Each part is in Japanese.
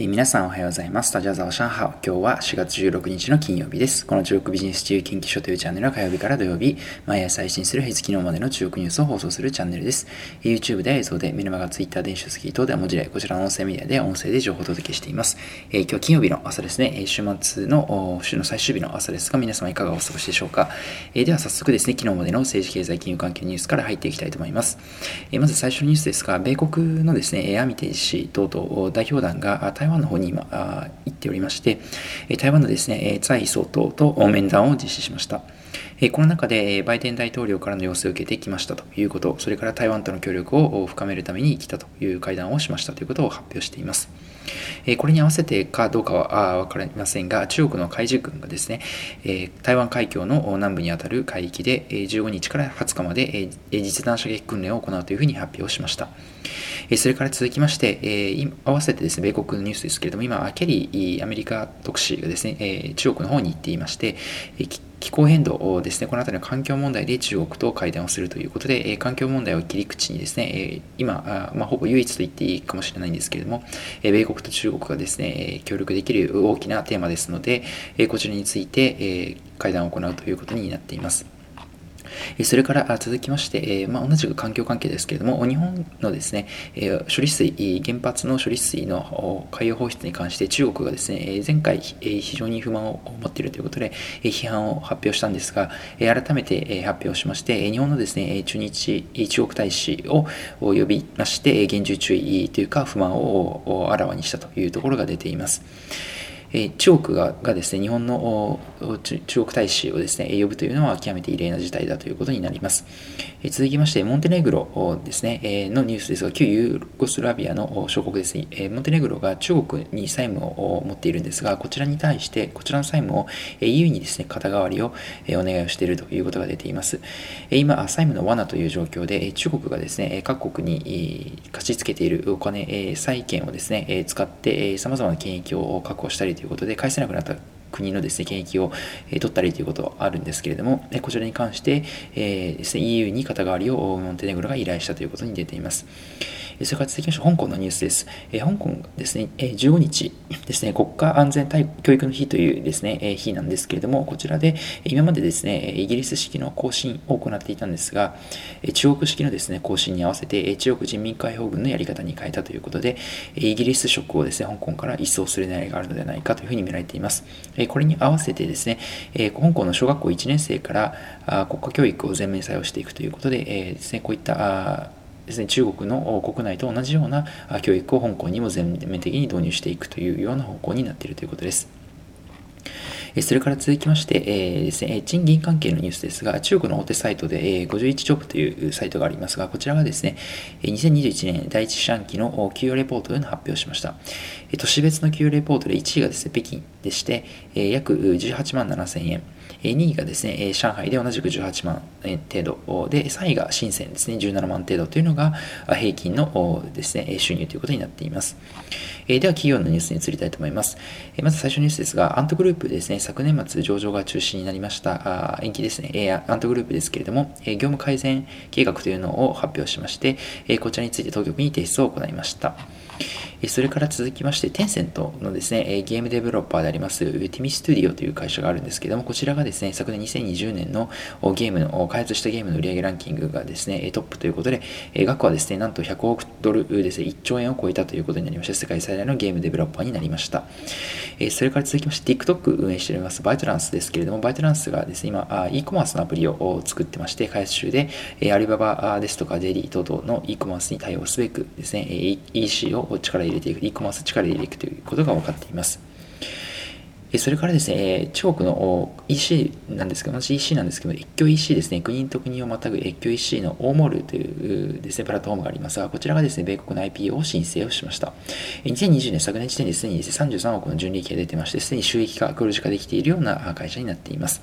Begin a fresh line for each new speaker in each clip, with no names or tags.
えー、皆さんおはようございます。タジャザワシャンハオ。今日は4月16日の金曜日です。この中国ビジネス自由研究所というチャンネルは火曜日から土曜日、毎朝配信する平日付のまでの中国ニュースを放送するチャンネルです。YouTube で映像で、メルマガ、Twitter、電子書籍等では文字で、こちらの音声メディアで音声で情報をお届けしています。えー、今日は金曜日の朝ですね。週末の週の最終日の朝ですが、皆様いかがお過ごしでしょうか。えー、では早速ですね、昨日までの政治経済金融関係ニュースから入っていきたいと思います。えまず最初のニュースですが、米国のですね、アミテイ氏等々代表団が台台湾の方に今、言っておりまして、台湾のですね、蔡総統と面談を実施しました。この中でバイデン大統領からの要請を受けてきましたということ、それから台湾との協力を深めるために来たという会談をしましたということを発表しています。これに合わせてかどうかは分かりませんが、中国の海事軍がですね、台湾海峡の南部にあたる海域で15日から20日まで実弾射撃訓練を行うというふうに発表しました。それから続きまして、合わせてですね、米国ニュスですけれども、今、ケリーアメリカ特使がですね、中国の方に行っていまして、気候変動ですね、この辺りの環境問題で中国と会談をするということで、環境問題を切り口にですね、今、まあ、ほぼ唯一と言っていいかもしれないんですけれども、米国と中国がですね、協力できる大きなテーマですので、こちらについて会談を行うということになっています。それから続きまして、まあ、同じく環境関係ですけれども、日本のですね、処理水、原発の処理水の海洋放出に関して中国がですね、前回非常に不満を持っているということで、批判を発表したんですが、改めて発表しまして、日本のですね、中日、中国大使を呼びまして、厳重注意というか不満をあらわにしたというところが出ています。え中国がですね、日本の中国大使をですね、呼ぶというのは極めて異例な事態だということになります。え続きまして、モンテネグロですね、えのニュースですが、旧ユーゴスラビアの諸国ですね、えモンテネグロが中国に債務を持っているんですが、こちらに対して、こちらの債務を EU にですね、肩代わりをお願いをしているということが出ています。今、債務の罠という状況で、中国がですね、各国に貸し付けているお金、債券をですね、使って様々な権益を確保したりということで返せなくなった国のですね、権益を、え取ったりということはあるんですけれども、えこちらに関して、えー、ですね、EU に肩代わりをモンテネグロが依頼したということに出ています。それから続きまして、香港のニュースです。え香港ですね、え15日ですね、国家安全教育の日というですね、え日なんですけれども、こちらで今までですね、イギリス式の更新を行っていたんですが、中国式のですね、更新に合わせて中国人民解放軍のやり方に変えたということで、イギリス色をですね、香港から一掃する狙いがあるのではないかというふうに見られています。これに合わせてですね、香港の小学校1年生から国家教育を全面採用していくということで、ですね、こういったですね、中国の国内と同じような教育を香港にも全面的に導入していくというような方向になっているということです。それから続きまして、えー、ですね、賃金関係のニュースですが、中国の大手サイトで、えー、51ジョブというサイトがありますが、こちらがですね、2021年第一四半期の給与レポートというのを発表しました。都市別の給与レポートで1位がですね、北京でして、約18万7000円。2位がですね、上海で同じく18万円程度で、3位が深センですね、17万程度というのが平均のですね、収入ということになっています。では、企業のニュースに移りたいと思います。まず最初のニュースですが、アントグループですね、昨年末上場が中止になりました、延期ですね、アントグループですけれども、業務改善計画というのを発表しまして、こちらについて当局に提出を行いました。それから続きまして、テンセントのですね、ゲームデベロッパーであります、ティミストゥディオという会社があるんですけども、こちらがですね、昨年2020年のゲームの、開発したゲームの売上ランキングがですね、トップということで、額はですね、なんと100億ドルですね、1兆円を超えたということになりまして、世界最大のゲームデベロッパーになりました。それから続きまして、TikTok 運営しておりますバイトランスですけれども、バイトランスがですね、今、e コマースのアプリを作ってまして、開発中で、アリババですとかデリー等々の e コマースに対応すべくですね、EC を力入れていく、e コマース力入れていくということが分かっています。それからですね、中国の EC なんですけど、同じ EC なんですけど、越境 EC ですね、国と国をまたぐ越境 EC のオーモールというですね、プラットフォームがありますが、こちらがですね、米国の IPO を申請をしました。2020年昨年時点ですでにですね、33億の純利益が出てまして、すでに収益化、黒字化できているような会社になっています。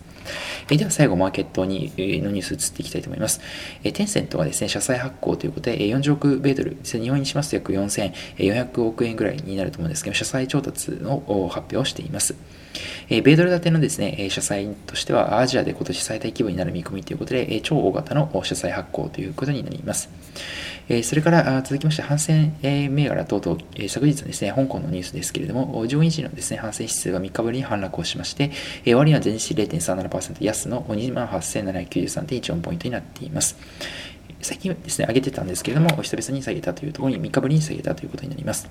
では最後、マーケットにのニュース移っていきたいと思います。テンセントはですね、社債発行ということで、40億米ドル、日本にしますと約4400億円ぐらいになると思うんですけど、社債調達の発表をしています。え米ドル建てのですね、社債としてはアジアで今年最大規模になる見込みということで、超大型の社債発行ということになります。それから続きまして、反戦銘柄等々、昨日ですね、香港のニュースですけれども、上院時のですね、反戦指数が3日ぶりに反落をしまして、え終値は前日0.37%安の28,793.14ポイントになっています。最近ですね、上げてたんですけれども、久々に下げたというところに3日ぶりに下げたということになります。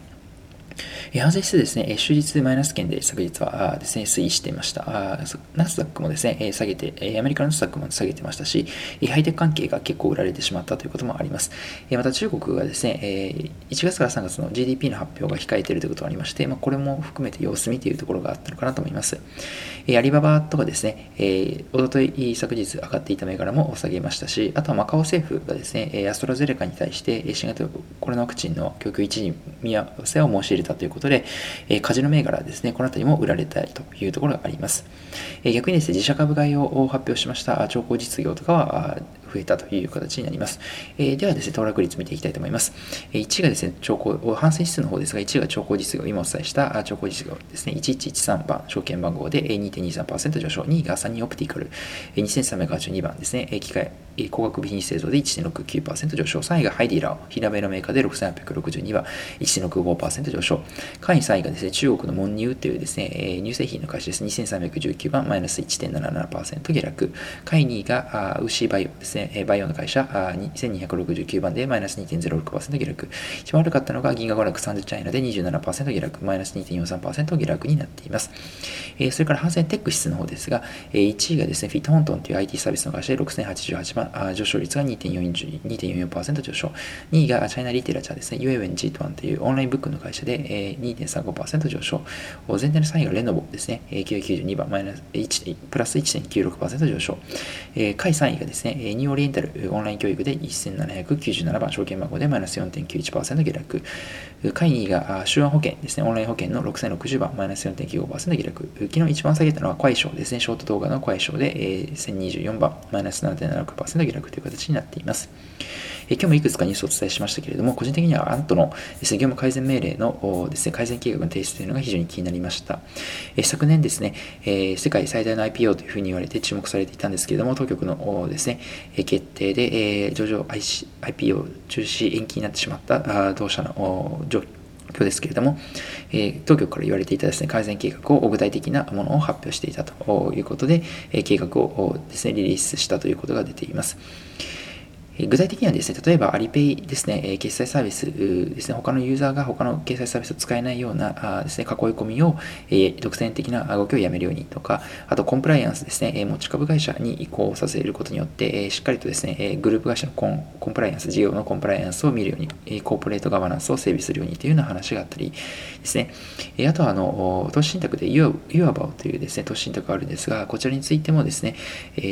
反省してですね、終日マイナス圏で昨日はですね、推移していました。ナスダックもですね、下げて、アメリカのナスダックも下げてましたし、ハイテク関係が結構売られてしまったということもあります。また中国がですね、1月から3月の GDP の発表が控えているということがありまして、まあ、これも含めて様子見というところがあったのかなと思います。アリババとかですね、おととい昨日上がっていた銘柄も下げましたし、あとはマカオ政府がですね、アストラゼネカに対して新型コロナワクチンの供給一時見合わせを申し入れたということで、えカジノ銘柄ですね、この辺りも売られたいというところがあります。え逆にですね、自社株買いを発表しました超高実業とかは増えたという形になります。えではですね、騰落率見ていきたいと思います。え1がですね、超高、反省指数の方ですが、1が超高実業、今お伝えした超高実業ですね、1113番、証券番号で2.23%上昇、2位がサニーオプティカル、2382番ですね、機械、光学部品製造で1.69%上昇、3位がハイディラー、火鍋のメーカーで6862は1.65%上昇、下位3位がですね、中国のモンニューというですね、乳製品の会社です。2319番、マイナス1.77%下落。下位2位が、ウシバイオですね、バイオの会社、2269番でマイナス2.06%下落。一番悪かったのが銀河娯楽サンズチャイナで27%下落、マイナス2.43%下落になっています。それから、ハンセンテック指数の方ですが、1位がですね、フィットホントンという IT サービスの会社で6088万上昇率が2.44%上昇。2位がチャイナリテラチャーですね、UAWNG1 というオンラインブックの会社で2.35%上昇。全体の3位がレノボですね、992番、マイナス1プラス1.96%上昇。下位3位がですね、ニューオリエンタルオンライン教育で1797番、証券番号でマイナス4.91%下落。下位2位が手話保険ですね、オンライン保険の6060番、マイナス4.95%下落。昨日一番下げたのは、快勝ですね、ショート動画の快勝で1024番、マイナス7.76%下落という形になっています。え今日もいくつかニュースをお伝えしましたけれども、個人的にはアントのです、ね、業務改善命令のです、ね、改善計画の提出というのが非常に気になりました。え昨年ですね、え世界最大の IPO というふうに言われて注目されていたんですけれども、当局のですね、決定でえ上場 IPO 中止延期になってしまった同社の状況況ですけれども、え当局から言われていたですね、改善計画を具体的なものを発表していたということで、え計画をですね、リリースしたということが出ています。具体的にはですね、例えばアリペイですね、決済サービスですね、他のユーザーが他の決済サービスを使えないようなですね、囲い込みを、独占的な動きをやめるようにとか、あとコンプライアンスですね、持ち株会社に移行させることによって、しっかりとですね、グループ会社のコンコンプライアンス、事業のコンプライアンスを見るように、コーポレートガバナンスを整備するようにというような話があったりですね、あとはあの、投資信託でユアバオというですね、投資信託があるんですが、こちらについてもですね、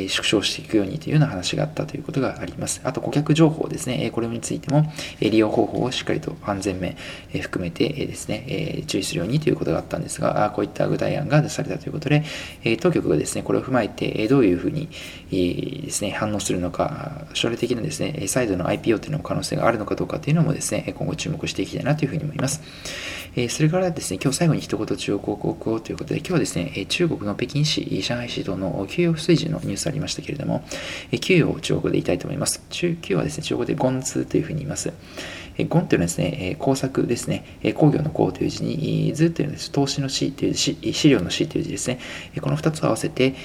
縮小していくようにというような話があったということがあります。あと顧客情報ですね、これについても利用方法をしっかりと安全面含めてですね、注意するようにということがあったんですが、こういった具体案が出されたということで、当局がですね、これを踏まえてどういうふうにですね、反応するのか、将来的なですね、再度の IPO というのも可能性があるのかどうかというのもですね、今後注目していきたいなというふうに思います。それからですね、今日最後に一言中国広告をということで、今日はですね、中国の北京市、上海市等の給与水準のニュースありましたけれども、給与を中国でいたいと思います。中級はですね、中国でゴンツというふうに言います。えゴンというのはですね、工作ですね、工業の工という字に、図というのは投資の資という資料の資という字ですね。この2つを合わせて、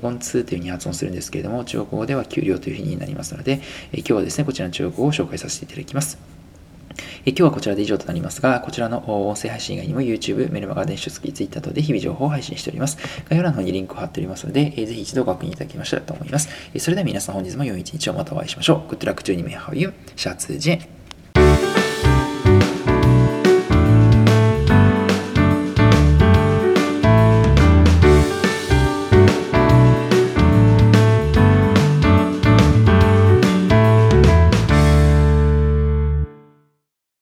ゴンツというふうに発音するんですけれども、中国語では給料というふうになりますので、今日はですね、こちらの中国語を紹介させていただきます。今日はこちらで以上となりますが、こちらの音声配信以外にも YouTube、メルマガ、電子書籍、Twitter 等で日々情報を配信しております。概要欄の方にリンクを貼っておりますので、ぜひ一度ご確認いただきましたらと思います。それでは皆さん本日も良い一日をまたお会いしましょう。Good luck to you, how you, シャツジェン。